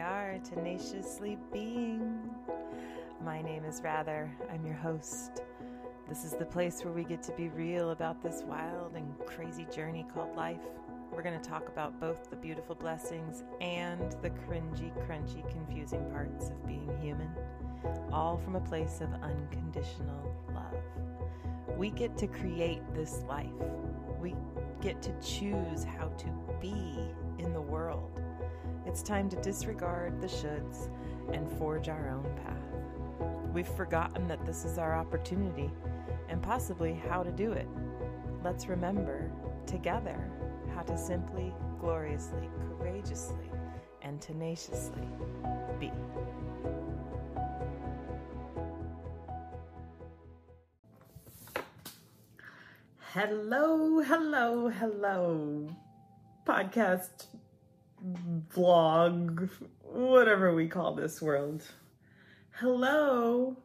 are, tenaciously being. My name is Rather. I'm your host. This is the place where we get to be real about this wild and crazy journey called life. We're going to talk about both the beautiful blessings and the cringy, crunchy, confusing parts of being human, all from a place of unconditional love. We get to create this life. We get to choose how to be in the world. It's time to disregard the shoulds and forge our own path. We've forgotten that this is our opportunity and possibly how to do it. Let's remember together how to simply, gloriously, courageously, and tenaciously be. Hello, hello, hello. Podcast, vlog, whatever we call this world. Hello.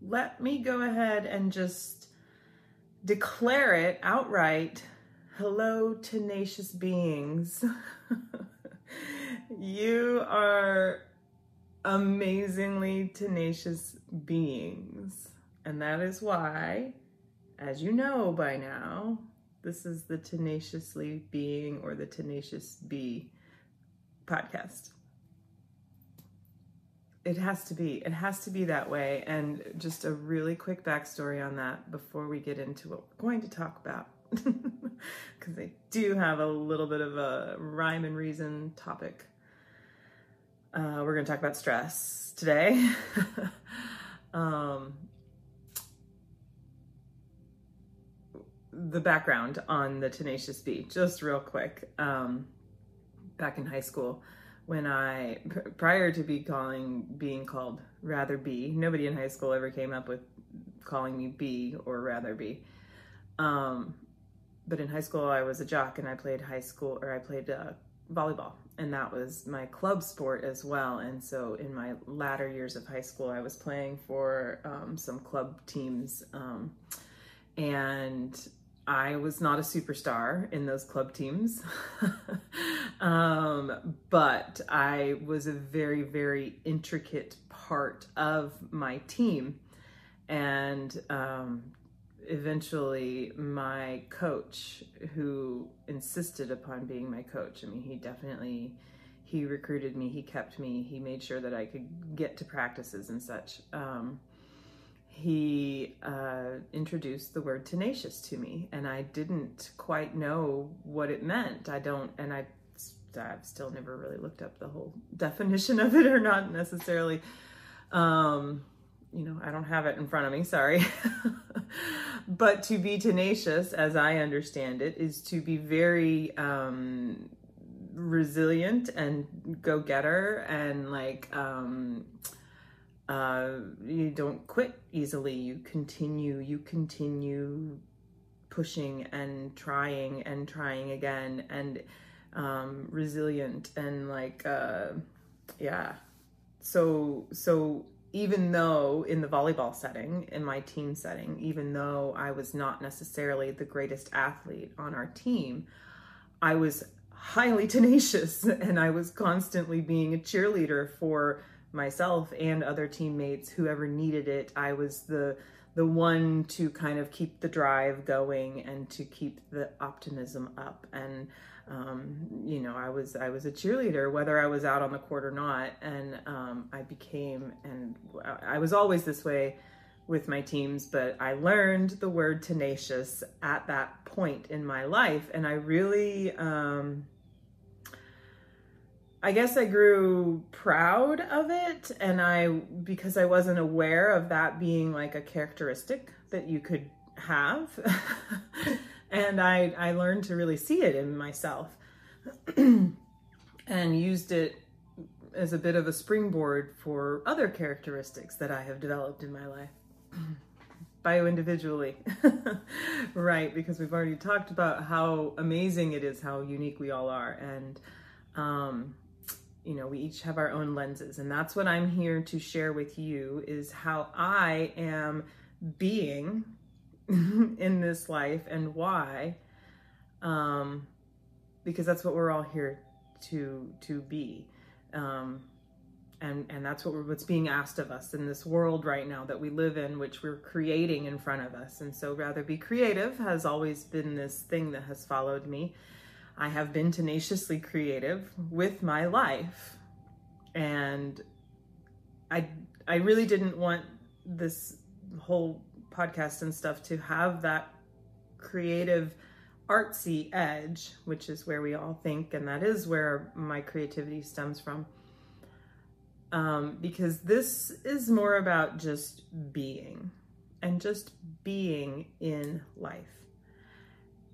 Let me go ahead and just declare it outright. Hello, tenacious beings. you are amazingly tenacious beings. And that is why as you know by now, this is the Tenaciously Being or the Tenacious Bee podcast. It has to be. It has to be that way. And just a really quick backstory on that before we get into what we're going to talk about. Because I do have a little bit of a rhyme and reason topic. Uh, we're going to talk about stress today. um, the background on the Tenacious Bee, just real quick. Um, back in high school, when I, prior to be calling, being called Rather Be, nobody in high school ever came up with calling me B or Rather Be. Um, but in high school, I was a jock and I played high school, or I played uh, volleyball, and that was my club sport as well. And so in my latter years of high school, I was playing for um, some club teams. Um, and I was not a superstar in those club teams, um, but I was a very, very intricate part of my team. And um, eventually, my coach, who insisted upon being my coach, I mean, he definitely he recruited me, he kept me, he made sure that I could get to practices and such. Um, he uh, introduced the word tenacious to me, and I didn't quite know what it meant. I don't, and I, I've still never really looked up the whole definition of it, or not necessarily. Um, you know, I don't have it in front of me. Sorry, but to be tenacious, as I understand it, is to be very um, resilient and go getter and like. Um, uh, you don't quit easily. You continue, you continue pushing and trying and trying again and um, resilient and like, uh, yeah. So, so even though in the volleyball setting, in my team setting, even though I was not necessarily the greatest athlete on our team, I was highly tenacious and I was constantly being a cheerleader for myself and other teammates, whoever needed it. I was the the one to kind of keep the drive going and to keep the optimism up. And um, you know, I was I was a cheerleader whether I was out on the court or not. And um, I became and I was always this way with my teams, but I learned the word tenacious at that point in my life, and I really. Um, I guess I grew proud of it and I because I wasn't aware of that being like a characteristic that you could have. and I I learned to really see it in myself and used it as a bit of a springboard for other characteristics that I have developed in my life. Bio individually. right, because we've already talked about how amazing it is, how unique we all are. And um, you know we each have our own lenses. And that's what i'm here to share with you is how i am being in this life and why um because that's what we're all here to to be. Um and and that's what what's being asked of us in this world right now that we live in which we're creating in front of us. And so rather be creative has always been this thing that has followed me i have been tenaciously creative with my life and i i really didn't want this whole podcast and stuff to have that creative artsy edge which is where we all think and that is where my creativity stems from um, because this is more about just being and just being in life.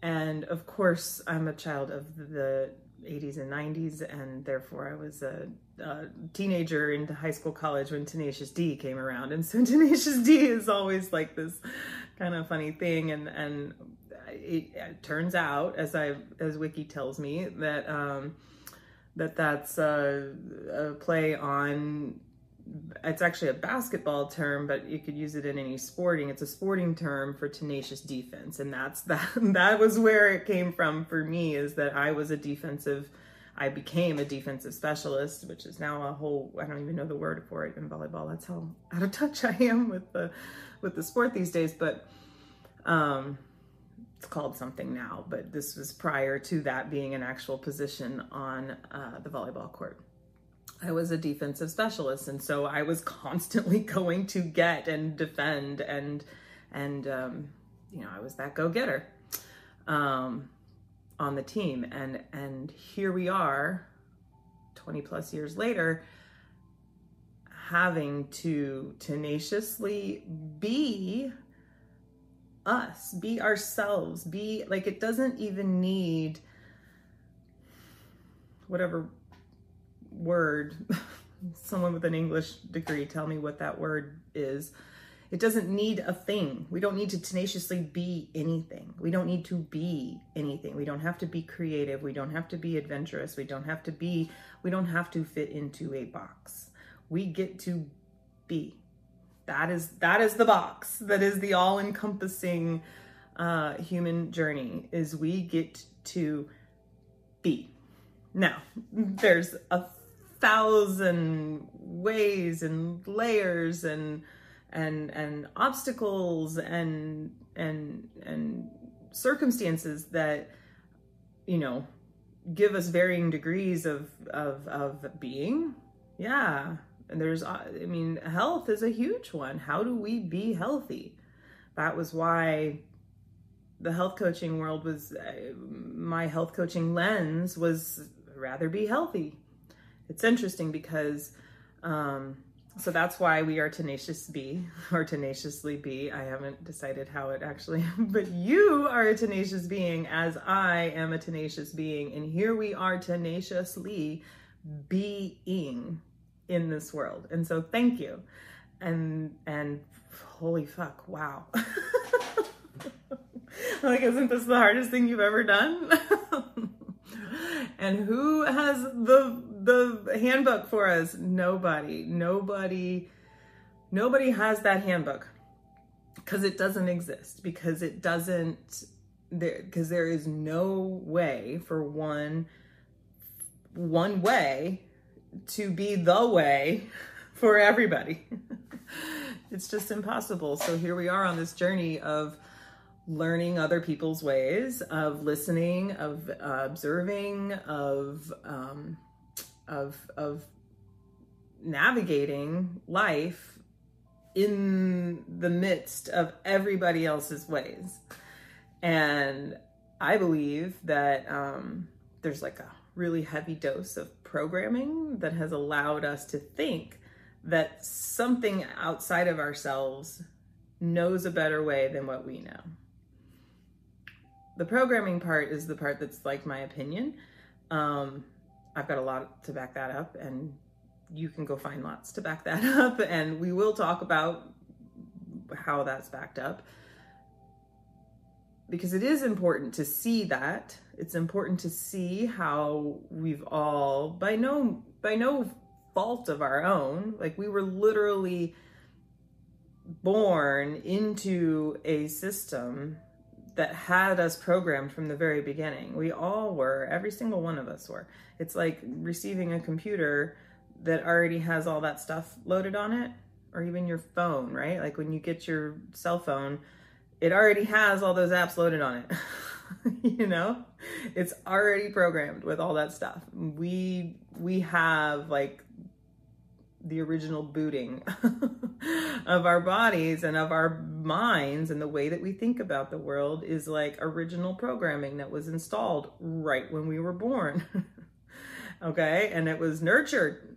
And of course, I'm a child of the 80s and 90s, and therefore I was a, a, teenager into high school, college when Tenacious D came around. And so Tenacious D is always like this kind of funny thing. And, and it, it turns out, as I as Wiki tells me, that um, that that's a, a play on it's actually a basketball term, but you could use it in any sporting. It's a sporting term for tenacious defense, and that's that. That was where it came from for me. Is that I was a defensive. I became a defensive specialist, which is now a whole. I don't even know the word for it in volleyball. That's how out of touch I am with the with the sport these days. But um, it's called something now, but this was prior to that being an actual position on uh, the volleyball court. I was a defensive specialist, and so I was constantly going to get and defend, and and um, you know I was that go getter um, on the team, and and here we are, twenty plus years later, having to tenaciously be us, be ourselves, be like it doesn't even need whatever word, someone with an English degree tell me what that word is. It doesn't need a thing. We don't need to tenaciously be anything. We don't need to be anything. We don't have to be creative. We don't have to be adventurous. We don't have to be, we don't have to fit into a box. We get to be that is that is the box that is the all-encompassing uh, human journey is we get to be now there's a thousand ways and layers and and and obstacles and and and circumstances that you know give us varying degrees of of of being yeah and there's, uh, I mean, health is a huge one. How do we be healthy? That was why the health coaching world was, uh, my health coaching lens was rather be healthy. It's interesting because, um, so that's why we are tenacious B or tenaciously B. I haven't decided how it actually, but you are a tenacious being as I am a tenacious being. And here we are tenaciously being in this world. And so thank you. And and holy fuck, wow. like isn't this the hardest thing you've ever done? and who has the the handbook for us? Nobody. Nobody nobody has that handbook because it doesn't exist because it doesn't there because there is no way for one one way to be the way for everybody. it's just impossible. So here we are on this journey of learning other people's ways, of listening, of uh, observing, of um, of of navigating life in the midst of everybody else's ways. And I believe that um, there's like a really heavy dose of programming that has allowed us to think that something outside of ourselves knows a better way than what we know. The programming part is the part that's like my opinion. Um, I've got a lot to back that up, and you can go find lots to back that up, and we will talk about how that's backed up. Because it is important to see that. It's important to see how we've all by no by no fault of our own like we were literally born into a system that had us programmed from the very beginning we all were every single one of us were it's like receiving a computer that already has all that stuff loaded on it, or even your phone, right? Like when you get your cell phone, it already has all those apps loaded on it. you know it's already programmed with all that stuff we we have like the original booting of our bodies and of our minds and the way that we think about the world is like original programming that was installed right when we were born okay and it was nurtured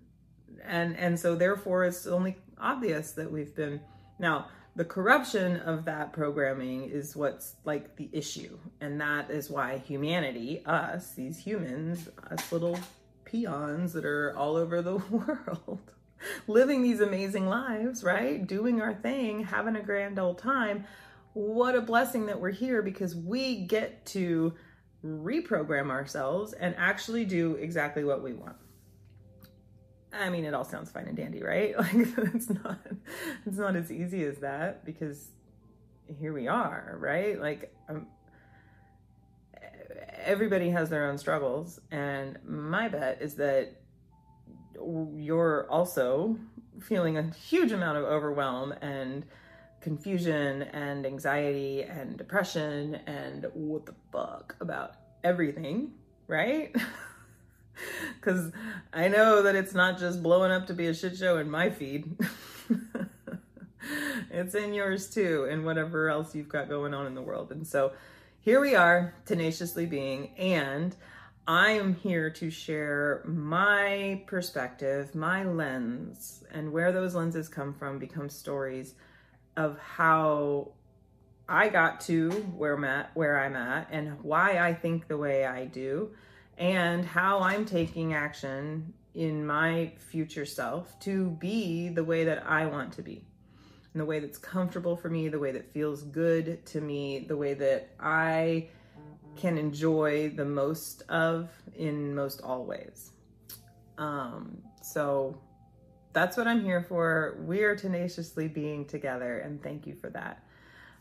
and and so therefore it's only obvious that we've been now the corruption of that programming is what's like the issue. And that is why humanity, us, these humans, us little peons that are all over the world, living these amazing lives, right? Doing our thing, having a grand old time. What a blessing that we're here because we get to reprogram ourselves and actually do exactly what we want. I mean, it all sounds fine and dandy, right? Like it's not it's not as easy as that because here we are, right? Like um, everybody has their own struggles, and my bet is that you're also feeling a huge amount of overwhelm and confusion and anxiety and depression and what the fuck about everything, right? Because I know that it's not just blowing up to be a shit show in my feed. it's in yours too, and whatever else you've got going on in the world. And so here we are, tenaciously being, and I am here to share my perspective, my lens, and where those lenses come from become stories of how I got to where I'm at, where I'm at, and why I think the way I do and how I'm taking action in my future self to be the way that I want to be. The way that's comfortable for me, the way that feels good to me, the way that I can enjoy the most of in most all ways. Um, so that's what I'm here for. We are tenaciously being together, and thank you for that.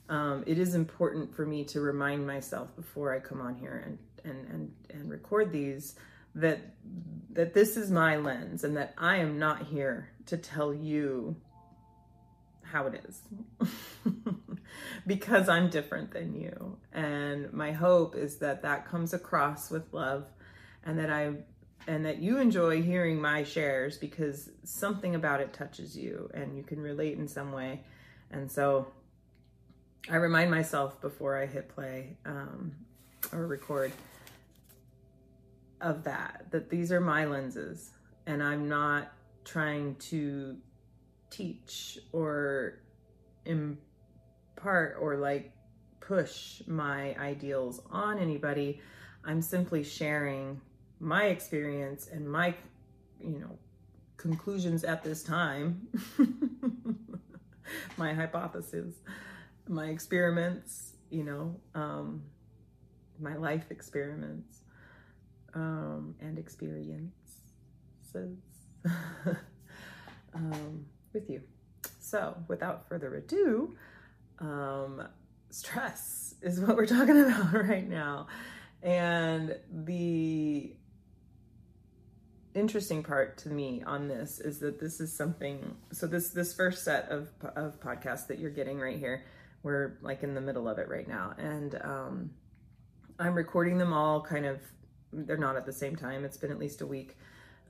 Um, it is important for me to remind myself before I come on here and and and and record these that that this is my lens and that I am not here to tell you how it is because I'm different than you. And my hope is that that comes across with love and that I and that you enjoy hearing my shares because something about it touches you and you can relate in some way. And so I remind myself before I hit play um, or record of that, that these are my lenses and I'm not trying to teach or impart or like push my ideals on anybody. I'm simply sharing my experience and my, you know, conclusions at this time, my hypothesis, my experiments, you know, um, my life experiments um, and experiences um, with you. So, without further ado, um, stress is what we're talking about right now. And the interesting part to me on this is that this is something so this this first set of of podcasts that you're getting right here we're like in the middle of it right now and um i'm recording them all kind of they're not at the same time. It's been at least a week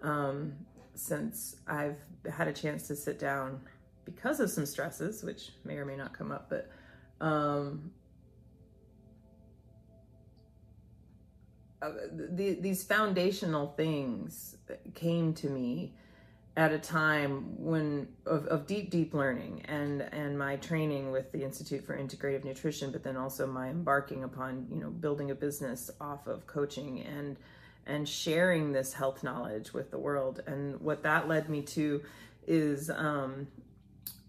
um, since I've had a chance to sit down because of some stresses, which may or may not come up, but um, uh, the, these foundational things came to me at a time when of, of deep deep learning and and my training with the institute for integrative nutrition but then also my embarking upon you know building a business off of coaching and and sharing this health knowledge with the world. And what that led me to is um,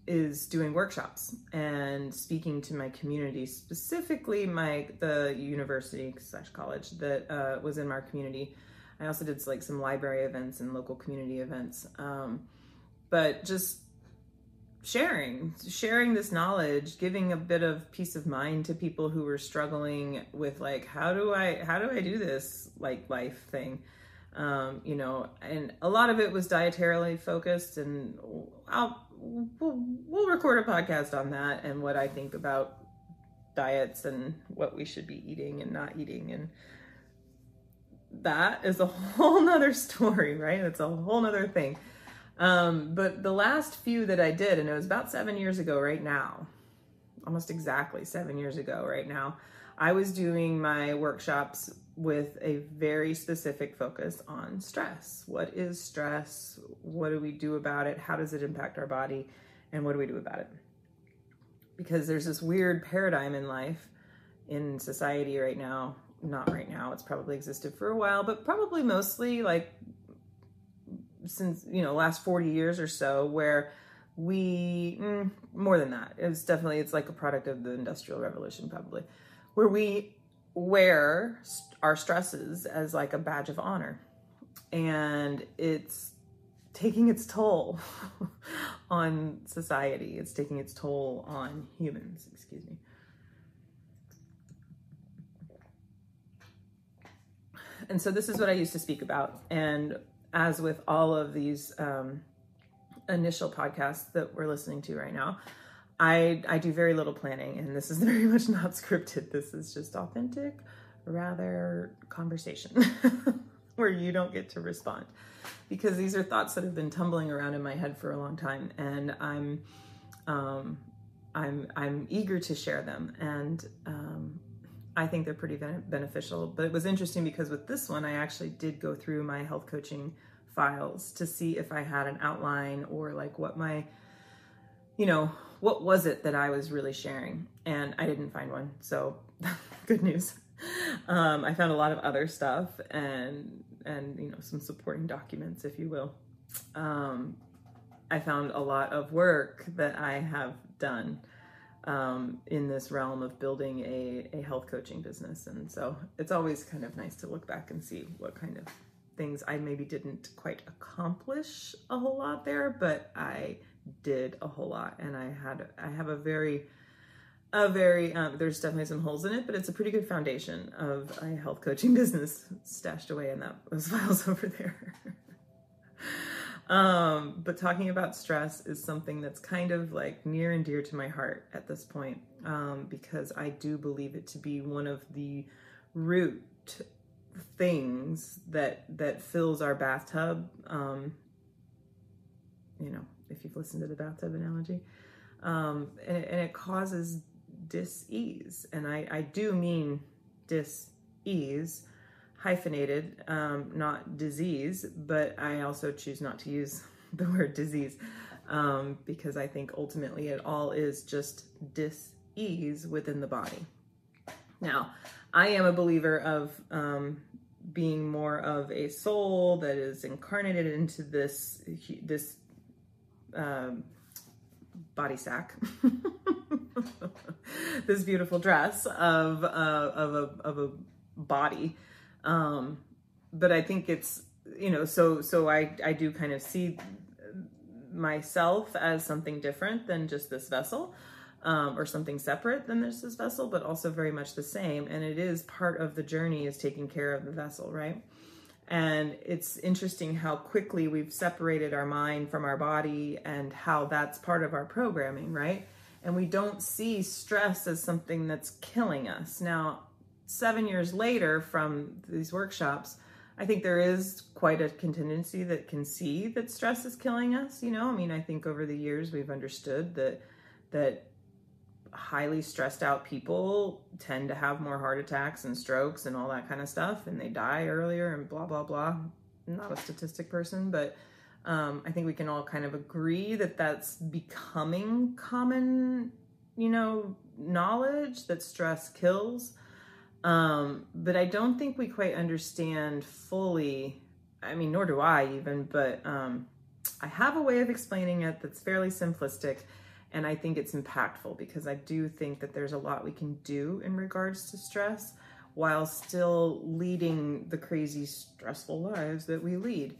is doing workshops and speaking to my community specifically my the university slash college that uh, was in my community I also did like some library events and local community events. Um, but just sharing, sharing this knowledge, giving a bit of peace of mind to people who were struggling with like, how do I, how do I do this like life thing? Um, you know, and a lot of it was dietarily focused, and I'll we'll, we'll record a podcast on that and what I think about diets and what we should be eating and not eating. And that is a whole nother story right? It's a whole nother thing. Um, but the last few that i did and it was about seven years ago right now almost exactly seven years ago right now i was doing my workshops with a very specific focus on stress. What is stress? What do we do about it? How does it impact our body? And what do we do about it? Because there's this weird paradigm in life in society right now not right now it's probably existed for a while but probably mostly like since you know last 40 years or so where we mm, more than that. It's definitely it's like a product of the industrial revolution probably. Where we wear our stresses as like a badge of honor and it's taking its toll on society. It's taking its toll on humans, excuse me. And so this is what I used to speak about. And as with all of these um, initial podcasts that we're listening to right now, I, I do very little planning, and this is very much not scripted. This is just authentic, rather conversation where you don't get to respond because these are thoughts that have been tumbling around in my head for a long time, and I'm um, I'm I'm eager to share them, and um, I think they're pretty beneficial. But it was interesting because with this one, I actually did go through my health coaching files to see if I had an outline or like what my you know what was it that I was really sharing, and I didn't find one. So good news. Um, I found a lot of other stuff, and and you know some supporting documents, if you will. Um, I found a lot of work that I have done um, in this realm of building a, a health coaching business, and so it's always kind of nice to look back and see what kind of things I maybe didn't quite accomplish a whole lot there, but I did a whole lot, and I had I have a very a very um, there's definitely some holes in it but it's a pretty good foundation of a health coaching business stashed away in that those files over there. Um, but talking about stress is something that's kind of like near and dear to my heart at this point um, because i do believe it to be one of the root things that that fills our bathtub um, you know if you've listened to the bathtub analogy um, and, and it causes dis-ease. And I, I do mean dis-ease hyphenated um, not disease but I also choose not to use the word disease um, because I think ultimately it all is just dis-ease within the body. Now I am a believer of um, being more of a soul that is incarnated into this this um, body sack this beautiful dress of uh, of a of a body. Um, but I think it's you know so so I I do kind of see myself as something different than just this vessel. Um, or something separate than this vessel, but also very much the same. And it is part of the journey is taking care of the vessel, right? And it's interesting how quickly we've separated our mind from our body and how that's part of our programming, right? and we don't see stress as something that's killing us. Now, seven years later from these workshops, I think there is quite a contingency that can see that stress is killing us. You know, I mean, I think over the years we've understood that that highly stressed out people tend to have more heart attacks and strokes and all that kind of stuff, and they die earlier and blah blah blah. I'm not a statistic person, but um, I think we can all kind of agree that that's becoming common, you know, knowledge that stress kills. Um, but I don't think we quite understand fully. I mean, nor do I even, but um, I have a way of explaining it that's fairly simplistic. And I think it's impactful because I do think that there's a lot we can do in regards to stress while still leading the crazy, stressful lives that we lead.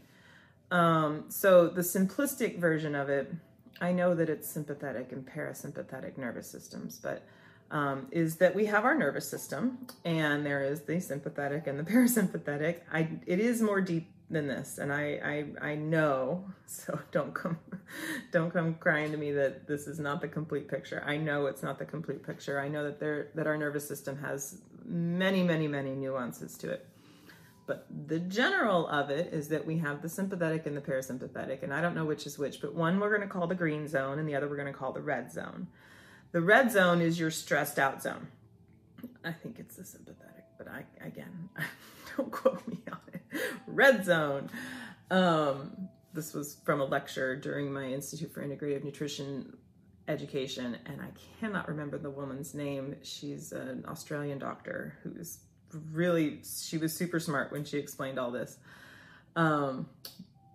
Um, so the simplistic version of it, I know that it's sympathetic and parasympathetic nervous systems, but um, is that we have our nervous system and there is the sympathetic and the parasympathetic. I, it is more deep than this and I, I i know so don't come don't come crying to me that this is not the complete picture. I know it's not the complete picture. I know that there that our nervous system has many many many nuances to it. But the general of it is that we have the sympathetic and the parasympathetic and i don't know which is which but one we're going to call the green zone and the other we're going to call the red zone. The red zone is your stressed out zone. I think it's the sympathetic but i again don't quote me on red zone. Um, this was from a lecture during my Institute for Integrative Nutrition education, and I cannot remember the woman's name. She's an Australian doctor who's really, she was super smart when she explained all this. Um,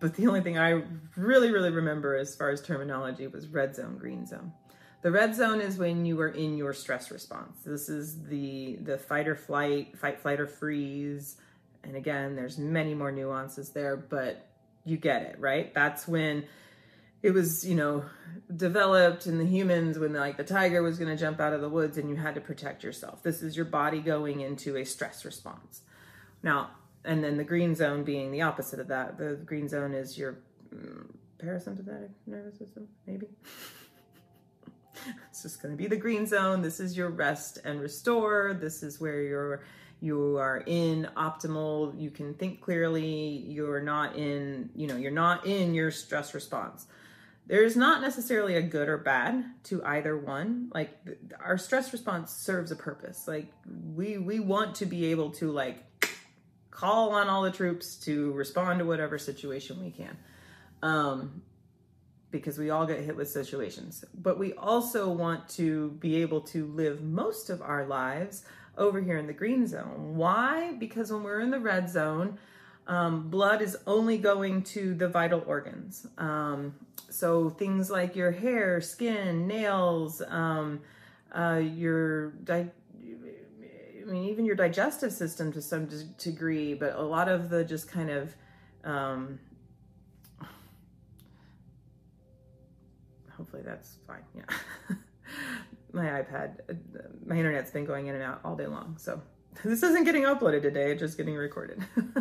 but the only thing I really, really remember as far as terminology was red zone, green zone. The red zone is when you are in your stress response. This is the the fight or flight, fight, flight, or freeze, and again, there's many more nuances there, but you get it, right? That's when it was, you know, developed in the humans when like the tiger was going to jump out of the woods and you had to protect yourself. This is your body going into a stress response. Now, and then the green zone being the opposite of that. The green zone is your mm, parasympathetic nervous system, maybe. It's just going to be the green zone. This is your rest and restore. This is where you're you are in optimal. You can think clearly. You're not in you know you're not in your stress response. There's not necessarily a good or bad to either one. Like our stress response serves a purpose. Like we we want to be able to like call on all the troops to respond to whatever situation we can. Um because we all get hit with situations but we also want to be able to live most of our lives over here in the green zone. Why? Because when we're in the red zone, um, blood is only going to the vital organs. Um, so things like your hair, skin, nails, um, uh, your I mean, even your digestive system to some degree, but a lot of the just kind of um, hopefully that's fine. Yeah. my iPad, uh, my internet's been going in and out all day long. So this isn't getting uploaded today, it's just getting recorded.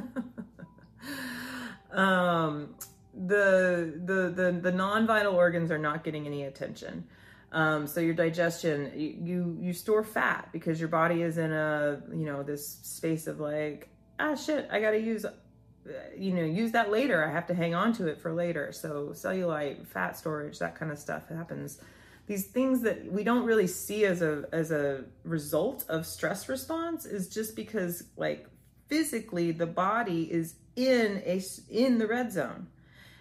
um, the, the, the, the non-vital organs are not getting any attention. Um, so your digestion, you, you store fat because your body is in a, you know, this space of like, ah, shit, I got to use, you know, use that later. I have to hang on to it for later. So cellulite, fat storage, that kind of stuff happens. These things that we don't really see as a as a result of stress response is just because like physically the body is in a in the red zone.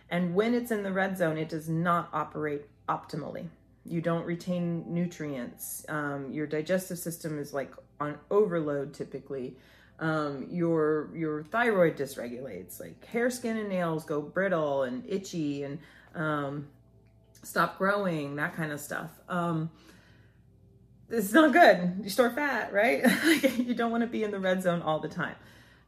And when it's in the red zone it does not operate optimally. You don't retain nutrients. Um, your digestive system is like on overload typically um, your your thyroid dysregulates like hair skin and nails go brittle and itchy and um, stop growing, that kind of stuff. Um, it's not good. You store fat, right? you don't want to be in the red zone all the time.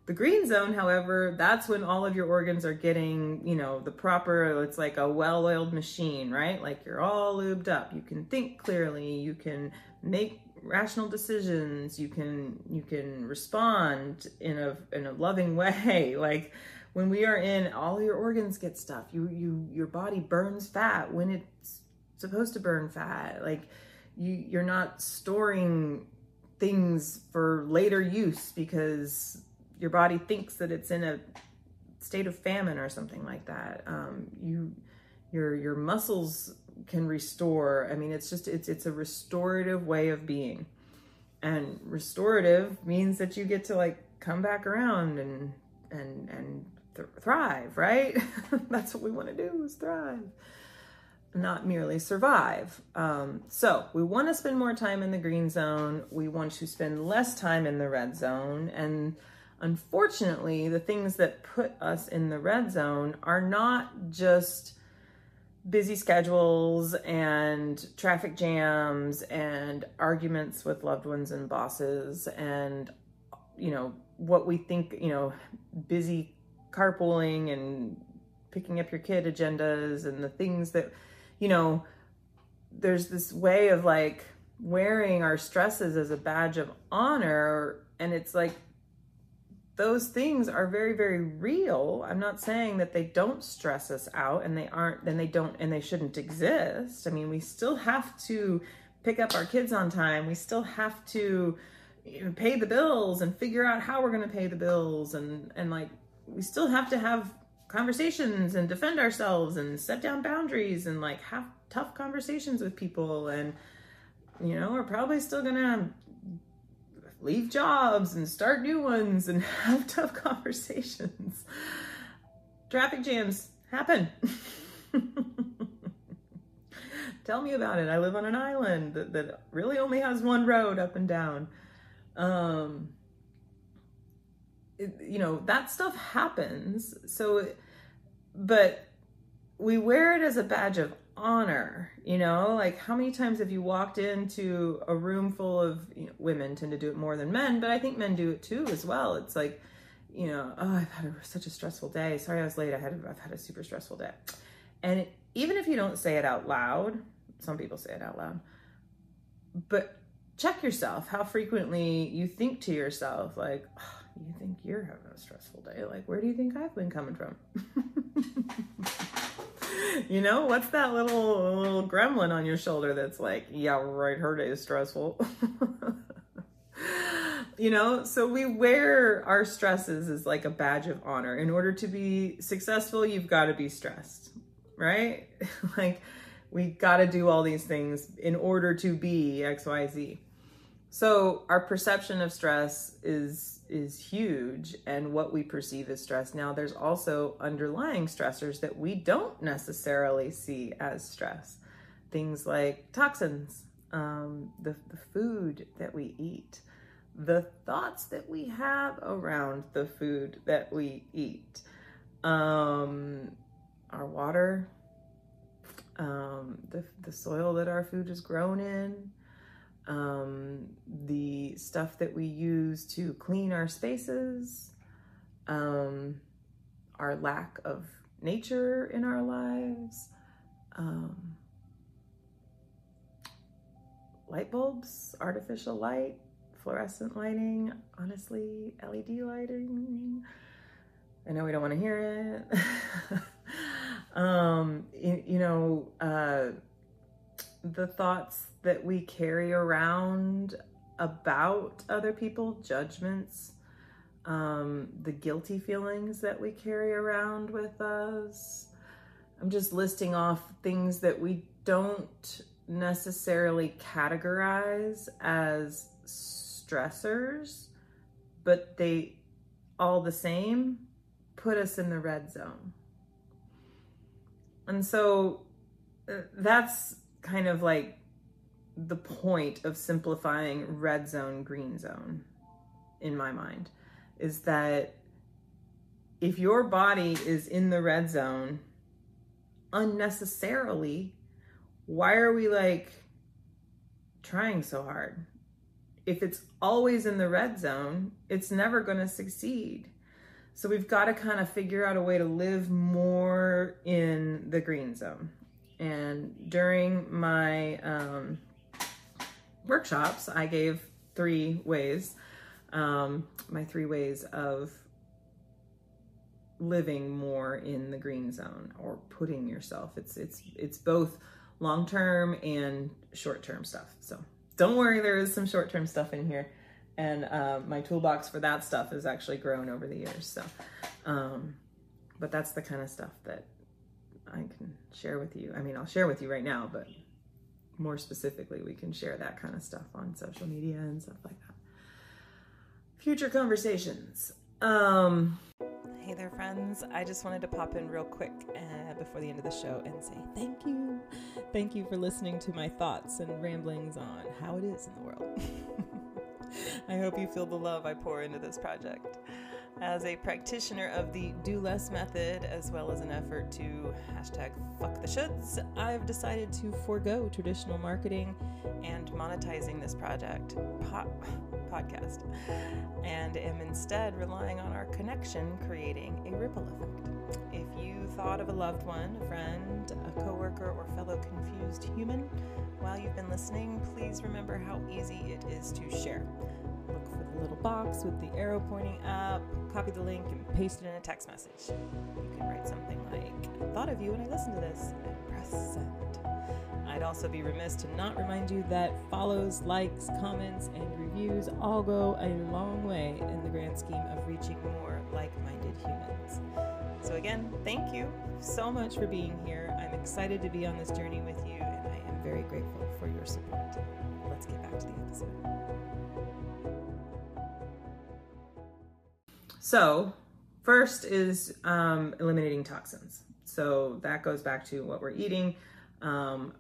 The green zone, however, that's when all of your organs are getting, you know, the proper, it's like a well oiled machine, right? Like you're all lubed up. You can think clearly. You can make rational decisions. You can, you can respond in a, in a loving way. Like, when we are in all your organs get stuff you you your body burns fat when it's supposed to burn fat like you you're not storing things for later use because your body thinks that it's in a state of famine or something like that um, you your your muscles can restore i mean it's just it's it's a restorative way of being and restorative means that you get to like come back around and and and th- thrive, right? That's what we want to do is thrive, not merely survive. Um, so we want to spend more time in the green zone. We want to spend less time in the red zone. And unfortunately, the things that put us in the red zone are not just busy schedules and traffic jams and arguments with loved ones and bosses and you know what we think you know busy carpooling and picking up your kid agendas and the things that, you know, there's this way of like wearing our stresses as a badge of honor. And it's like, those things are very very real. I'm not saying that they don't stress us out and they aren't then they don't and they shouldn't exist. I mean we still have to pick up our kids on time. We still have to pay the bills and figure out how we're going to pay the bills and and like we still have to have conversations and defend ourselves and set down boundaries and like have tough conversations with people and you know we're probably still going to leave jobs and start new ones and have tough conversations. Traffic jams happen. Tell me about it. I live on an island that, that really only has one road up and down. Um, it, you know, that stuff happens. So, but we wear it as a badge of honor you know? Like how many times have you walked into a room full of you know, women tend to do it more than men but i think men do it too as well. It's like you know oh i've had a, such a stressful day. Sorry i was late. I had i've had a super stressful day. And it, even if you don't say it out loud some people say it out loud but check yourself how frequently you think to yourself like oh, you think you're having a stressful day. Like where do you think i've been coming from you know, what's that little little gremlin on your shoulder that's like, yeah, right, her day is stressful. you know, so we wear our stresses as like a badge of honor. In order to be successful, you've got to be stressed, right? like we got to do all these things in order to be XYZ. So our perception of stress is is huge and what we perceive as stress. Now, there's also underlying stressors that we don't necessarily see as stress. Things like toxins, um, the, the food that we eat, the thoughts that we have around the food that we eat, um, our water, um, the, the soil that our food is grown in, um, the stuff that we use to clean our spaces, um, our lack of nature in our lives, um, light bulbs, artificial light, fluorescent lighting, honestly, LED lighting. I know we don't want to hear it. um, you, you know, uh, the thoughts that we carry around about other people, judgments, um, the guilty feelings that we carry around with us. I'm just listing off things that we don't necessarily categorize as stressors, but they all the same put us in the red zone. And so uh, that's kind of like the point of simplifying red zone, green zone in my mind is that if your body is in the red zone unnecessarily, why are we like trying so hard? If it's always in the red zone, it's never going to succeed. So we've got to kind of figure out a way to live more in the green zone. And during my um, workshops, I gave three ways, um, my three ways of living more in the green zone or putting yourself. It's it's it's both long term and short term stuff. So don't worry, there is some short term stuff in here, and uh, my toolbox for that stuff has actually grown over the years. So, um, but that's the kind of stuff that I can share with you. I mean, I'll share with you right now, but more specifically, we can share that kind of stuff on social media and stuff like that. Future conversations. Um, hey there, friends. I just wanted to pop in real quick uh, before the end of the show and say thank you. Thank you for listening to my thoughts and ramblings on how it is in the world. I hope you feel the love I pour into this project. As a practitioner of the do less method, as well as an effort to hashtag fuck the shoulds, I've decided to forego traditional marketing and monetizing this project po- podcast, and am instead relying on our connection creating a ripple effect. If you thought of a loved one, a friend, a coworker, or fellow confused human while you've been listening, please remember how easy it is to share. The little box with the arrow pointing up, copy the link, and paste it in a text message. You can write something like, I thought of you when I listened to this, and press send. I'd also be remiss to not remind you that follows, likes, comments, and reviews all go a long way in the grand scheme of reaching more like minded humans. So, again, thank you so much for being here. I'm excited to be on this journey with you, and I am very grateful for your support. Let's get back to the episode. So, first is um, eliminating toxins. So, that goes back to what we're eating. Um,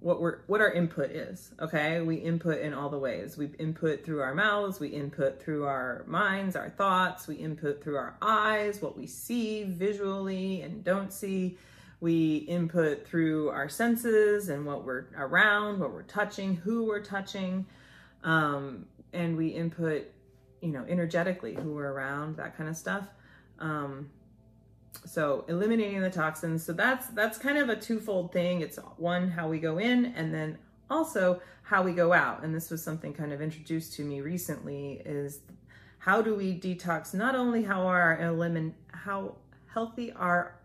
what we're what our input is okay we input in all the ways we input through our mouths we input through our minds our thoughts we input through our eyes what we see visually and don't see we input through our senses and what we're around what we're touching who we're touching um, and we input you know energetically who we're around that kind of stuff. Um, so eliminating the toxins so that's that's kind of a twofold thing. It's one how we go in and then also how we go out. And this was something kind of introduced to me recently is how do we detox not only how are our elimin how healthy are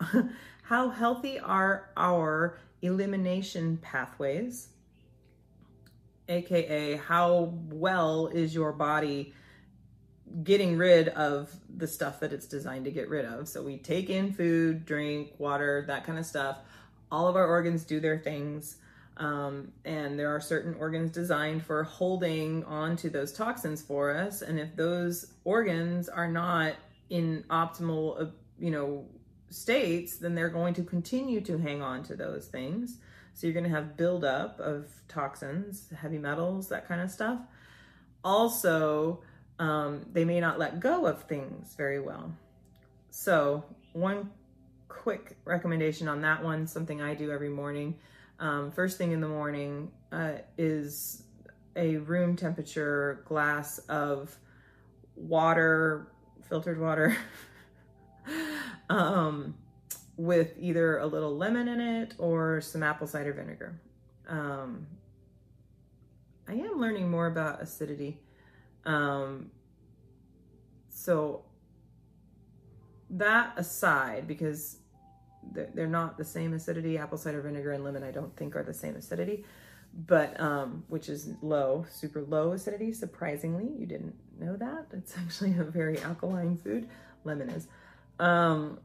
how healthy are our elimination pathways aka how well is your body getting rid of the stuff that it's designed to get rid of. So we take in food, drink, water, that kind of stuff. All of our organs do their things. Um, and there are certain organs designed for holding on to those toxins for us. And if those organs are not in optimal, uh, you know, states, then they're going to continue to hang on to those things. So you're going to have buildup of toxins, heavy metals, that kind of stuff. Also, um, they may not let go of things very well. So, one quick recommendation on that one, something I do every morning, um, first thing in the morning, uh, is a room temperature glass of water, filtered water, um, with either a little lemon in it or some apple cider vinegar. Um, I am learning more about acidity um, so that aside, because they're not the same acidity, apple cider vinegar and lemon, I don't think are the same acidity, but um, which is low, super low acidity. Surprisingly, you didn't know that. It's actually a very alkaline food. Lemon is. Um,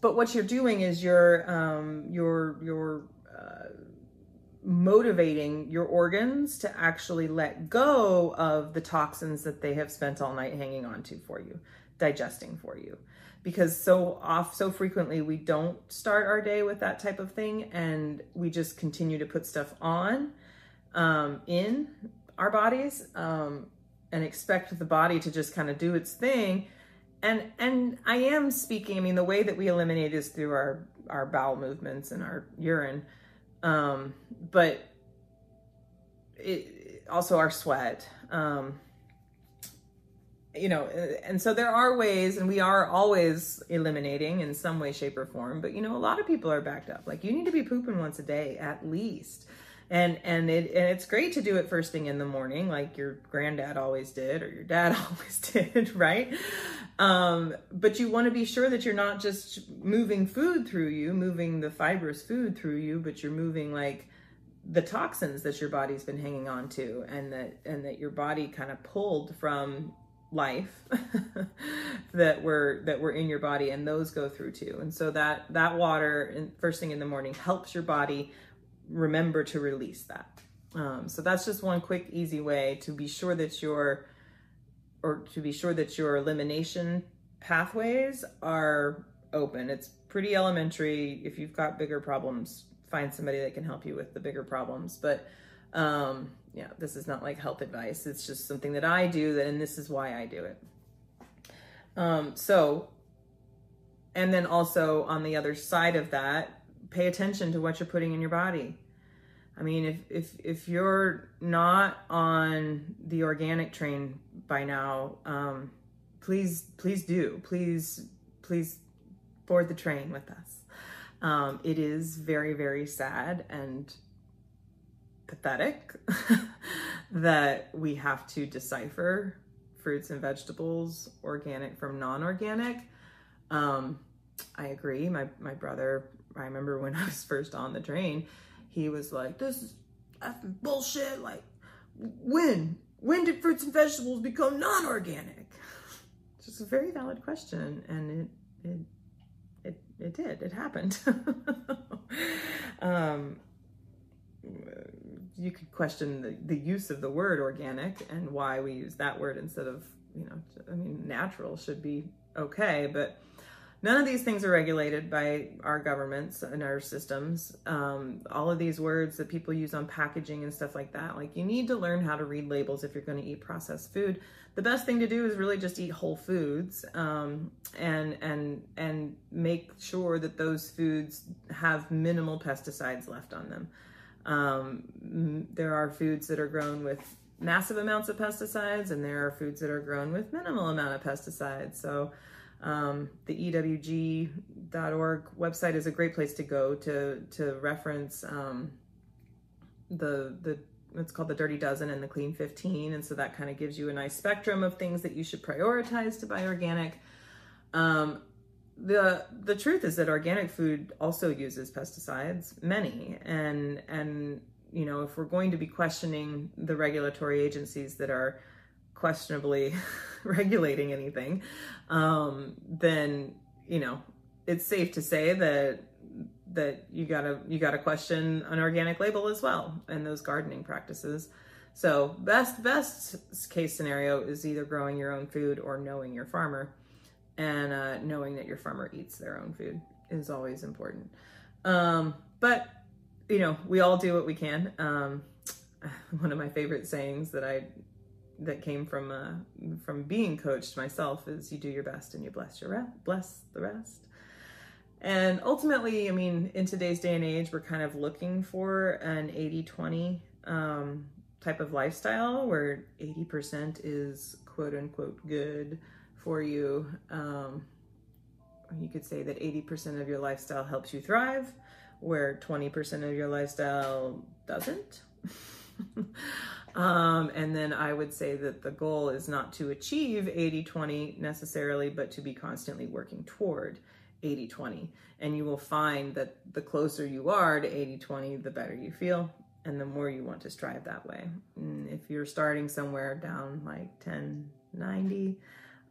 but what you're doing is you're um, you're you're uh, motivating your organs to actually let go of the toxins that they have spent all night hanging on to for you, digesting for you. Because so off so frequently we don't start our day with that type of thing and we just continue to put stuff on um, in our bodies um, and expect the body to just kind of do its thing. And and I am speaking, I mean the way that we eliminate is through our our bowel movements and our urine um, but it, also our sweat. Um, you know, and so there are ways, and we are always eliminating in some way, shape, or form. But you know, a lot of people are backed up. Like you need to be pooping once a day at least and and it and it's great to do it first thing in the morning like your granddad always did or your dad always did right? Um, but you want to be sure that you're not just moving food through you moving the fibrous food through you but you're moving like the toxins that your body's been hanging on to and that and that your body kind of pulled from life that were that were in your body and those go through too. And so that that water in, first thing in the morning helps your body remember to release that. Um, so that's just one quick, easy way to be sure that your or to be sure that your elimination pathways are open. It's pretty elementary. If you've got bigger problems, find somebody that can help you with the bigger problems. But um, yeah, this is not like health advice. It's just something that I do, and this is why I do it. Um, so, and then also on the other side of that, pay attention to what you're putting in your body. I mean, if if if you're not on the organic train by now, um, please please do please please board the train with us. Um, it is very very sad and pathetic that we have to decipher fruits and vegetables, organic from non-organic. Um, I agree. My my brother, I remember when I was first on the train, he was like, "This is bullshit. Like, when when did fruits and vegetables become non-organic?" It's a very valid question, and it it it it did. It happened. um, you could question the, the use of the word organic and why we use that word instead of you know i mean natural should be okay but none of these things are regulated by our governments and our systems. Um, all of these words that people use on packaging and stuff like that like you need to learn how to read labels if you're going to eat processed food. The best thing to do is really just eat whole foods um, and and and make sure that those foods have minimal pesticides left on them. Um, there are foods that are grown with massive amounts of pesticides, and there are foods that are grown with minimal amount of pesticides. So um, the EWG.org website is a great place to go to to reference um, the the it's called the Dirty Dozen and the Clean 15, and so that kind of gives you a nice spectrum of things that you should prioritize to buy organic. Um, the the truth is that organic food also uses pesticides, many, and and you know if we're going to be questioning the regulatory agencies that are questionably regulating anything, um, then you know it's safe to say that that you gotta you gotta question an organic label as well and those gardening practices. So best best case scenario is either growing your own food or knowing your farmer and uh, knowing that your farmer eats their own food is always important. Um, but you know, we all do what we can. Um, one of my favorite sayings that I that came from uh, from being coached myself is you do your best and you bless your re- bless the rest. And ultimately, I mean, in today's day and age, we're kind of looking for an 80-20 um, type of lifestyle where 80% is quote unquote good, for you. Um, you could say that 80% of your lifestyle helps you thrive, where 20% of your lifestyle doesn't. um, and then I would say that the goal is not to achieve 80 20 necessarily, but to be constantly working toward 80 20. And you will find that the closer you are to 80 20, the better you feel. And the more you want to strive that way. And if you're starting somewhere down like 10 90,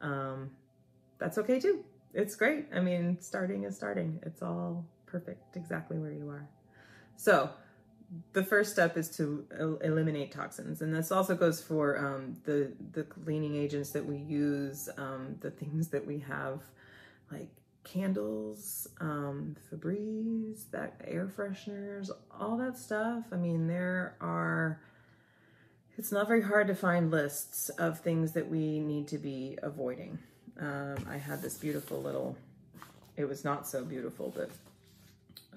um, that's okay too. It's great. I mean, starting is starting. It's all perfect exactly where you are. So, the first step is to el- eliminate toxins, and this also goes for um, the the cleaning agents that we use, um, the things that we have, like candles, um, Febreze, that air fresheners, all that stuff. I mean, there are it's not very hard to find lists of things that we need to be avoiding. Um, I had this beautiful little, it was not so beautiful, but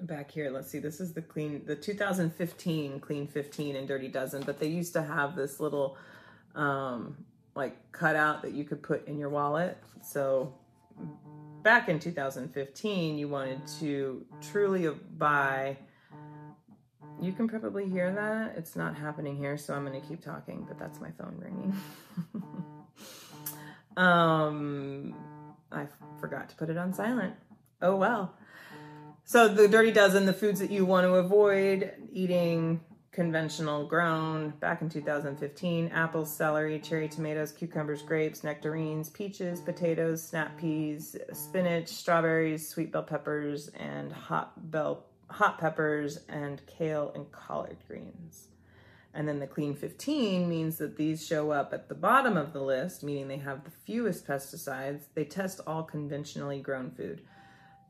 back here, let's see, this is the clean, the 2015 Clean 15 and Dirty Dozen, but they used to have this little um, like cutout that you could put in your wallet. So back in 2015, you wanted to truly buy you can probably hear that. It's not happening here, so I'm going to keep talking, but that's my phone ringing. um, I forgot to put it on silent. Oh well. So the dirty dozen, the foods that you want to avoid eating conventional grown back in 2015 apples celery cherry tomatoes cucumbers grapes nectarines peaches potatoes snap peas spinach strawberries sweet bell peppers and hot bell hot peppers, and kale and collard greens. And then the clean 15 means that these show up at the bottom of the list, meaning they have the fewest pesticides. They test all conventionally grown food.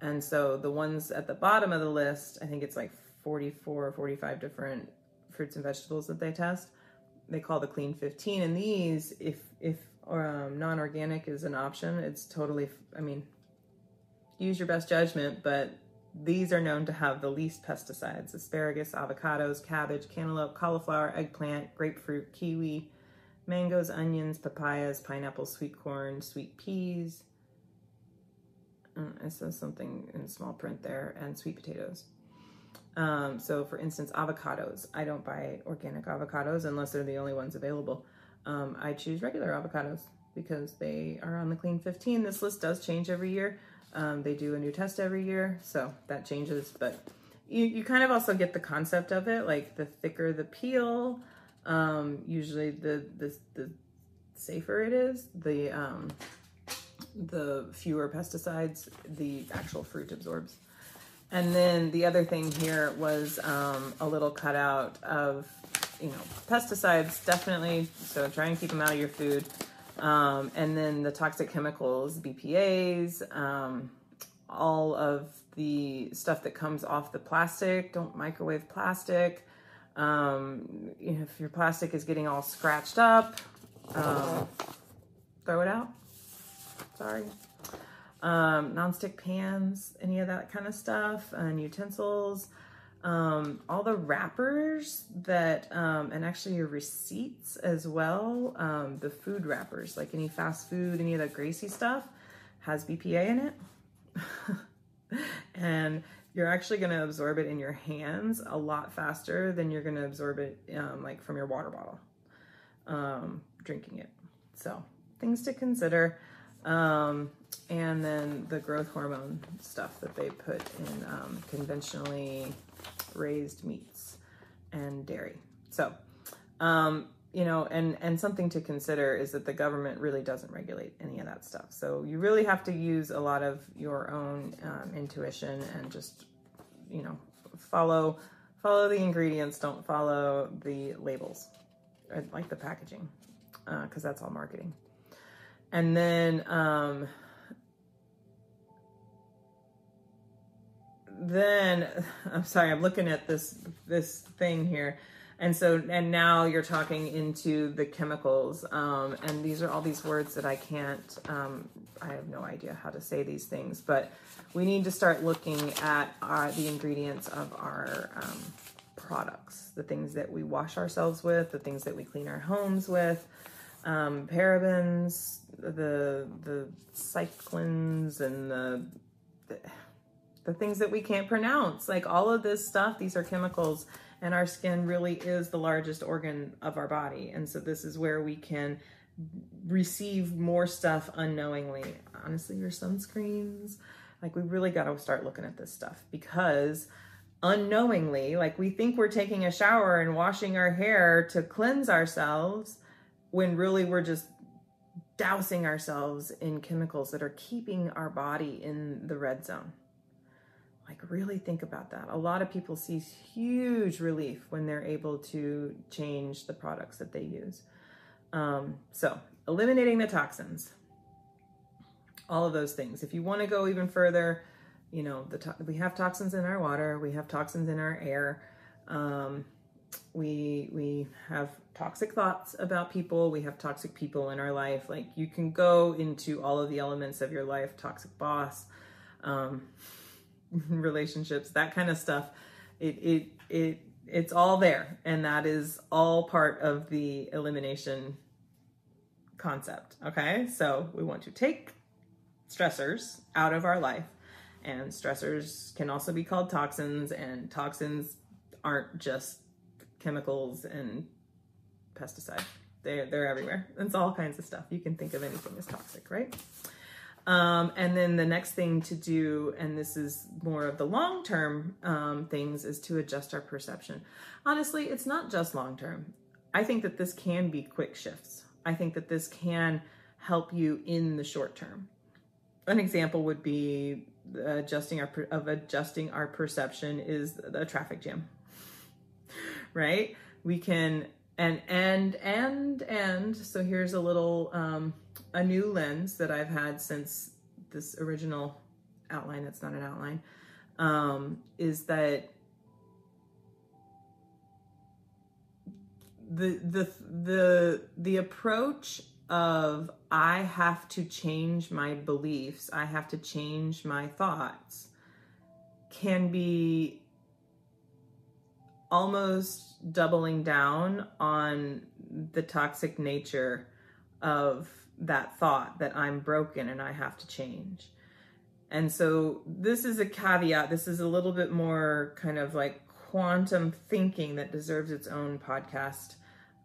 And so the ones at the bottom of the list, I think it's like 44 or 45 different fruits and vegetables that they test. They call the clean 15. And these, if, if um, non organic is an option, it's totally, I mean, use your best judgment, but these are known to have the least pesticides asparagus, avocados, cabbage, cantaloupe, cauliflower, eggplant, grapefruit, kiwi, mangoes, onions, papayas, pineapple, sweet corn, sweet peas. Uh, it says something in small print there, and sweet potatoes. Um, so, for instance, avocados. I don't buy organic avocados unless they're the only ones available. Um, I choose regular avocados because they are on the Clean 15. This list does change every year. Um, they do a new test every year, so that changes. But you, you kind of also get the concept of it. Like the thicker the peel, um, usually the, the the safer it is. The um, the fewer pesticides the actual fruit absorbs. And then the other thing here was um, a little cutout of, you know, pesticides, definitely. So try and keep them out of your food. Um, and then the toxic chemicals, BPAs, um, all of the stuff that comes off the plastic. Don't microwave plastic. Um, if your plastic is getting all scratched up, um, throw it out. Sorry um, nonstick pans, any of that kind of stuff, and utensils. Um, all the wrappers that, um, and actually your receipts as well. Um, the food wrappers, like any fast food, any of that greasy stuff, has BPA in it. and you're actually going to absorb it in your hands a lot faster than you're going to absorb it um, like from your water bottle um, drinking it. So things to consider. Um, and then the growth hormone stuff that they put in um, conventionally raised meats and dairy. So, um, you know, and and something to consider is that the government really doesn't regulate any of that stuff. So you really have to use a lot of your own um, intuition and just, you know, follow follow the ingredients. Don't follow the labels, like the packaging, because uh, that's all marketing. And then um, then I'm sorry, I'm looking at this this thing here. And so, and now you're talking into the chemicals. Um, and these are all these words that I can't, um, I have no idea how to say these things, but we need to start looking at our, the ingredients of our um, products, the things that we wash ourselves with, the things that we clean our homes with, um, parabens, the the cyclins, and the, the the things that we can't pronounce. Like all of this stuff, these are chemicals, and our skin really is the largest organ of our body. And so this is where we can receive more stuff unknowingly. Honestly, your sunscreens, like we really got to start looking at this stuff because unknowingly, like we think we're taking a shower and washing our hair to cleanse ourselves when really we're just dousing ourselves in chemicals that are keeping our body in the red zone. Like, really think about that. A lot of people see huge relief when they're able to change the products that they use. Um, so, eliminating the toxins, all of those things. If you want to go even further, you know, the we have toxins in our water, we have toxins in our air. Um, we we have toxic thoughts about people. We have toxic people in our life. Like you can go into all of the elements of your life toxic boss um, relationships that kind of stuff. It it it it's all there and that is all part of the elimination concept okay? So we want to take stressors out of our life and stressors can also be called toxins and toxins aren't just chemicals and pesticide. They're, they're everywhere. It's all kinds of stuff. You can think of anything as toxic, right? Um, and then the next thing to do, and this is more of the long term um, things, is to adjust our perception. Honestly, it's not just long term. I think that this can be quick shifts. I think that this can help you in the short term. An example would be adjusting our of adjusting our perception is the traffic jam right? We can and and and and so here's a little um, a new lens that I've had since this original outline. that's not an outline. Um, is that the the the the approach of I have to change my beliefs, I have to change my thoughts can be almost doubling down on the toxic nature of that thought that I'm broken and I have to change. And so this is a caveat. This is a little bit more kind of like quantum thinking that deserves its own podcast.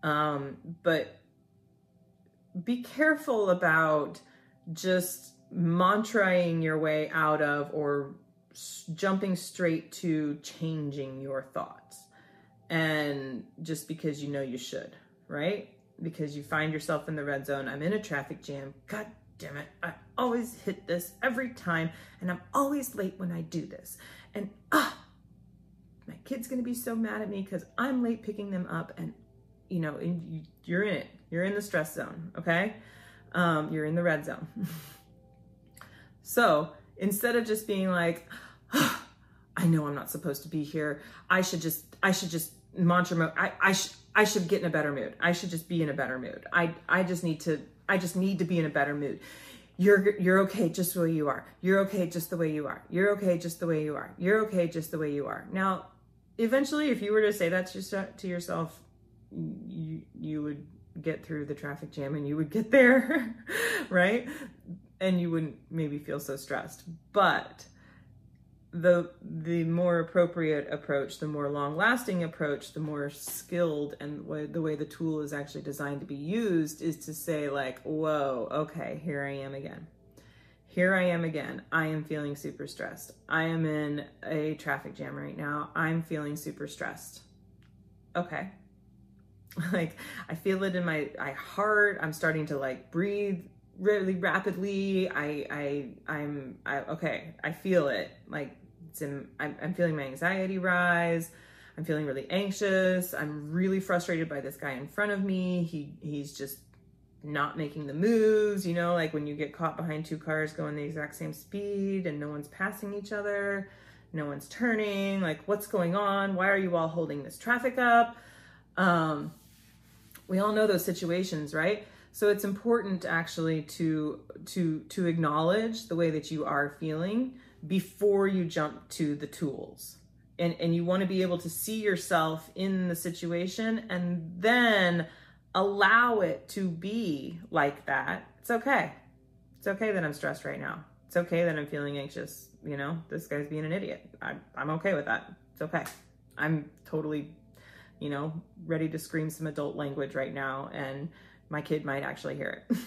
Um, but be careful about just mantraing your way out of or jumping straight to changing your thoughts. And just because you know you should, right? Because you find yourself in the red zone. I'm in a traffic jam. God damn it. I always hit this every time. And I'm always late when I do this. And ah, my kid's gonna be so mad at me because I'm late picking them up. And you know, you're in it. You're in the stress zone, okay? Um, you're in the red zone. so instead of just being like, oh, I know I'm not supposed to be here. I should just, I should just mantra mode. I, I should, I should get in a better mood. I should just be in a better mood. I, I just need to, I just need to be in a better mood. You're, you're okay just the way you are. You're okay just the way you are. You're okay just the way you are. You're okay just the way you are. Now, eventually, if you were to say that to, to yourself, you, you would get through the traffic jam and you would get there, right? And you wouldn't maybe feel so stressed. But the the more appropriate approach, the more long-lasting approach, the more skilled and the way the tool is actually designed to be used is to say like, "Whoa, okay, here I am again." Here I am again. I am feeling super stressed. I am in a traffic jam right now. I'm feeling super stressed. Okay. Like I feel it in my, my heart. I'm starting to like breathe really rapidly. I I I'm I okay. I feel it. Like in, I'm, I'm feeling my anxiety rise. I'm feeling really anxious. I'm really frustrated by this guy in front of me. He he's just not making the moves, you know, like when you get caught behind two cars going the exact same speed and no one's passing each other, no one's turning, like what's going on? Why are you all holding this traffic up? Um we all know those situations, right? So it's important actually to to to acknowledge the way that you are feeling before you jump to the tools. And, and you want to be able to see yourself in the situation and then allow it to be like that. It's okay. It's okay that I'm stressed right now. It's okay that I'm feeling anxious. You know, this guy's being an idiot. I, I'm okay with that. It's okay. I'm totally, you know, ready to scream some adult language right now, and my kid might actually hear it.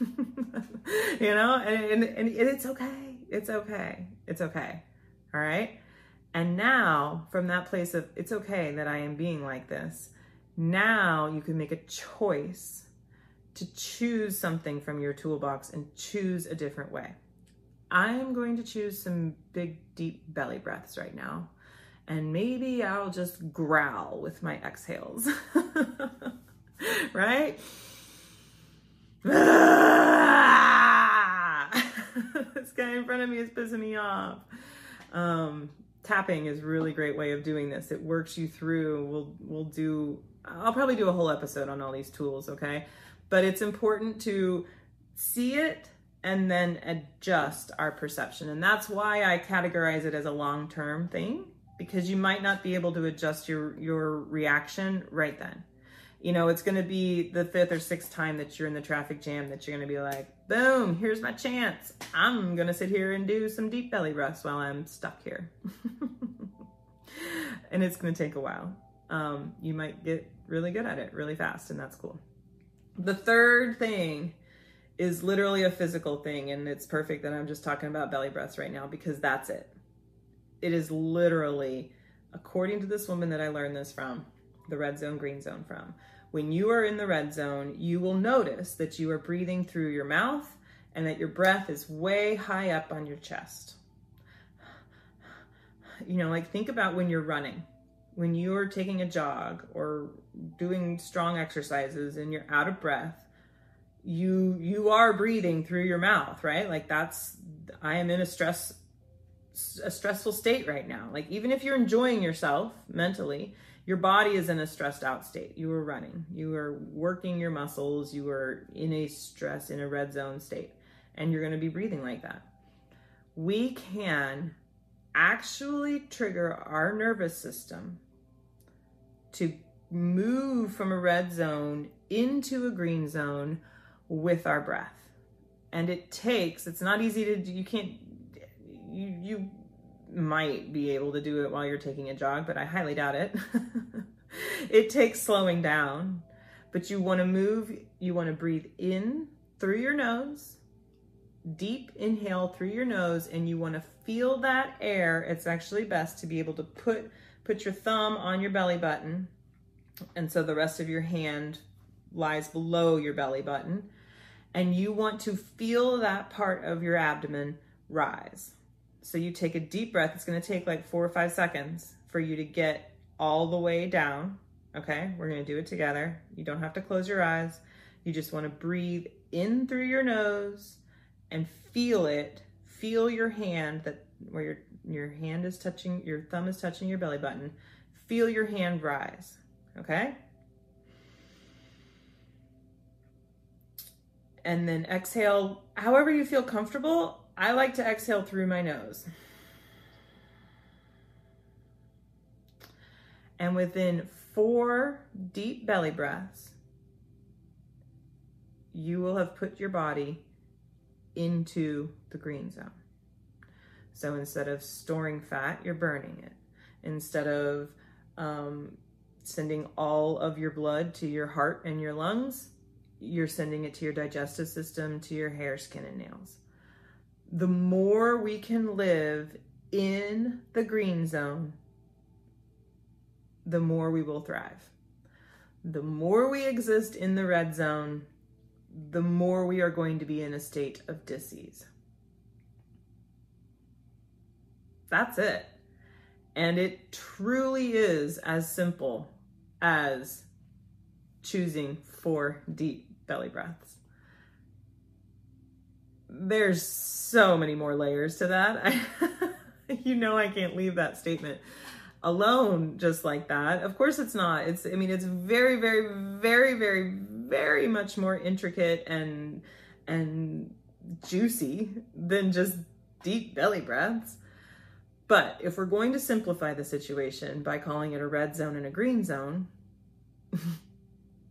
you know, and, and, and it's okay. It's okay. It's okay. All right. And now, from that place of it's okay that I am being like this, now you can make a choice to choose something from your toolbox and choose a different way. I'm going to choose some big, deep belly breaths right now. And maybe I'll just growl with my exhales. right? guy in front of me is pissing me off. Um, tapping is really great way of doing this. It works you through. We'll we'll do. I'll probably do a whole episode on all these tools. Okay, but it's important to see it and then adjust our perception, and that's why I categorize it as a long term thing because you might not be able to adjust your your reaction right then you know, it's going to be the fifth or sixth time that you're in the traffic jam that you're going to be like, boom, here's my chance. I'm going to sit here and do some deep belly breaths while I'm stuck here. and it's going to take a while. Um, you might get really good at it really fast, and that's cool. The third thing is literally a physical thing, and it's perfect that I'm just talking about belly breaths right now because that's it. It is literally, according to this woman that I learned this from, the red zone, green zone from when you are in the red zone, you will notice that you are breathing through your mouth and that your breath is way high up on your chest. You know, like think about when you're running, when you're taking a jog or doing strong exercises and you're out of breath, you you are breathing through your mouth, right? Like that's I am in a stress a stressful state right now. Like even if you're enjoying yourself mentally, your body is in a stressed out state. You are running, you are working your muscles, you are in a stress, in a red zone state, and you're going to be breathing like that. We can actually trigger our nervous system to move from a red zone into a green zone with our breath. And it takes, it's not easy to do, you can't, you, you might be able to do it while you're taking a jog, but I highly doubt it. it takes slowing down, but you want to move, you want to breathe in through your nose, deep inhale through your nose, and you want to feel that air. It's actually best to be able to put put your thumb on your belly button, and so the rest of your hand lies below your belly button, and you want to feel that part of your abdomen rise. So you take a deep breath. It's going to take like four or five seconds for you to get all the way down. Okay, we're going to do it together. You don't have to close your eyes. You just want to breathe in through your nose and feel it. Feel your hand that where your your hand is touching, your thumb is touching your belly button. Feel your hand rise. Okay? And then exhale however you feel comfortable. I like to exhale through my nose. And within four deep belly breaths, you will have put your body into the green zone. So instead of storing fat, you're burning it. Instead of um, sending all of your blood to your heart and your lungs, you're sending it to your digestive system, to your hair, skin, and nails the more we can live in the green zone, the more we will thrive. The more we exist in the red zone, the more we are going to be in a state of disease. That's it. And it truly is as simple as choosing four deep belly breaths there's so many more layers to that. I, you know, I can't leave that statement alone just like that. Of course it's not. It's, I mean, it's very, very, very, very, very much more intricate and, and juicy than just deep belly breaths. But if we're going to simplify the situation by calling it a red zone and a green zone,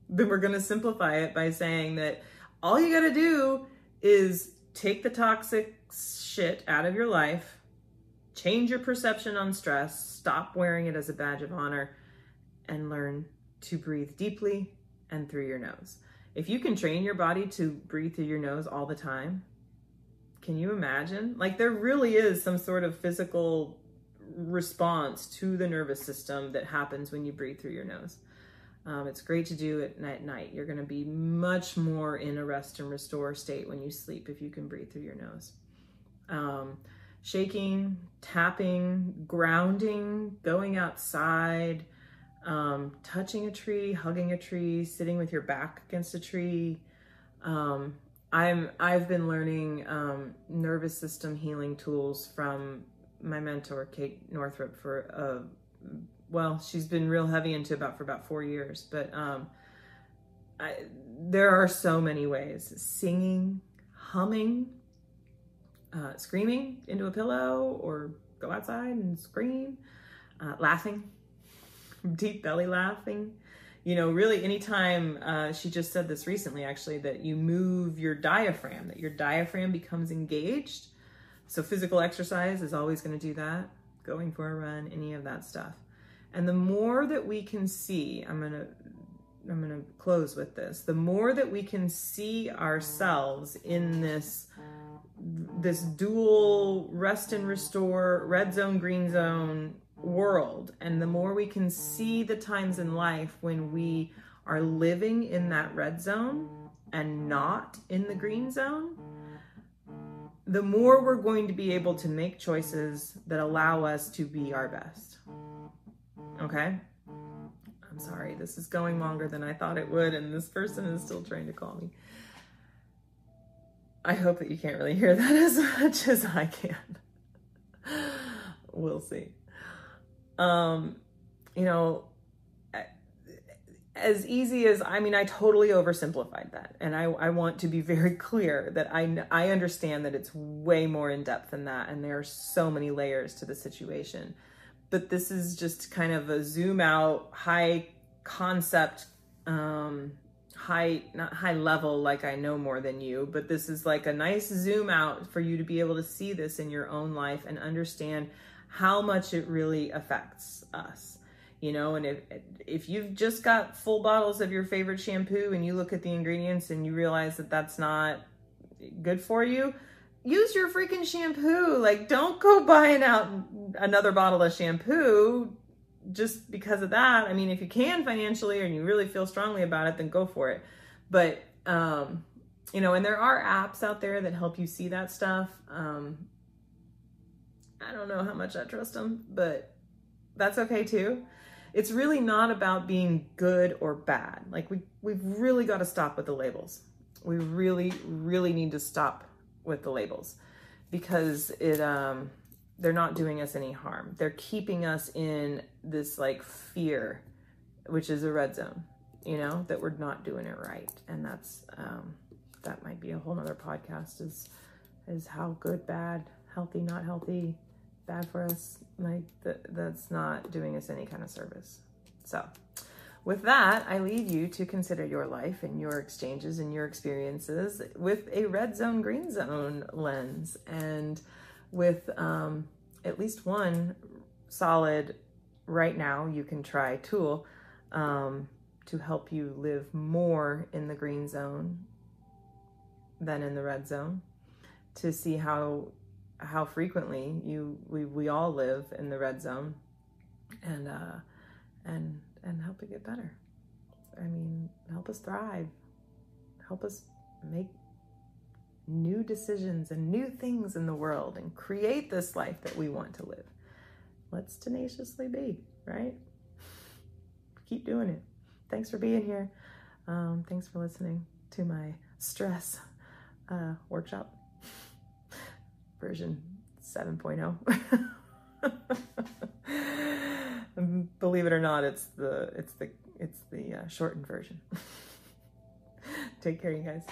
then we're going to simplify it by saying that all you got to do is take the toxic shit out of your life, change your perception on stress, stop wearing it as a badge of honor, and learn to breathe deeply and through your nose. If you can train your body to breathe through your nose all the time, can you imagine? Like, there really is some sort of physical response to the nervous system that happens when you breathe through your nose. Um, it's great to do it at night. You're going to be much more in a rest and restore state when you sleep if you can breathe through your nose. Um, shaking, tapping, grounding, going outside, um, touching a tree, hugging a tree, sitting with your back against a tree. Um, I'm I've been learning um, nervous system healing tools from my mentor Kate Northrup for a well, she's been real heavy into about for about four years, but um, I, there are so many ways: singing, humming, uh, screaming into a pillow, or go outside and scream, uh, laughing, deep belly laughing. You know, really, anytime uh, she just said this recently, actually, that you move your diaphragm, that your diaphragm becomes engaged. So, physical exercise is always going to do that. Going for a run, any of that stuff. And the more that we can see, I'm going to I'm going to close with this. The more that we can see ourselves in this this dual rest and restore red zone green zone world and the more we can see the times in life when we are living in that red zone and not in the green zone the more we're going to be able to make choices that allow us to be our best Okay? I'm sorry, this is going longer than I thought it would, and this person is still trying to call me. I hope that you can't really hear that as much as I can. we'll see. Um, you know, as easy as I mean, I totally oversimplified that, and I, I want to be very clear that I I understand that it's way more in depth than that, and there are so many layers to the situation but this is just kind of a zoom out, high concept, um, high, not high level, like I know more than you, but this is like a nice zoom out for you to be able to see this in your own life and understand how much it really affects us. You know, and if if you've just got full bottles of your favorite shampoo and you look at the ingredients and you realize that that's not good for you, use your freaking shampoo. Like, don't go buying out another bottle of shampoo just because of that. I mean, if you can financially and you really feel strongly about it, then go for it. But, um, you know, and there are apps out there that help you see that stuff. Um, I don't know how much I trust them, but that's okay too. It's really not about being good or bad. Like we we've really got to stop with the labels. We really really need to stop with the labels because it um they're not doing us any harm. They're keeping us in this like fear, which is a red zone, you know, that we're not doing it right. And that's um that might be a whole nother podcast is is how good, bad, healthy, not healthy, bad for us. Like th- that's not doing us any kind of service. So with that, I leave you to consider your life and your exchanges and your experiences with a red zone, green zone lens, and with um, at least one solid, right now, you can try tool um, to help you live more in the green zone than in the red zone to see how how frequently you we, we all live in the red zone and uh and and help it get better. I mean help us thrive. Help us make new decisions and new things in the world and create this life that we want to live. Let's tenaciously be right? Keep doing it. Thanks for being here. Um, thanks for listening to my stress uh, workshop. Version 7.0. Believe it or not, it's the it's the it's the uh, shortened version. Take care, you guys.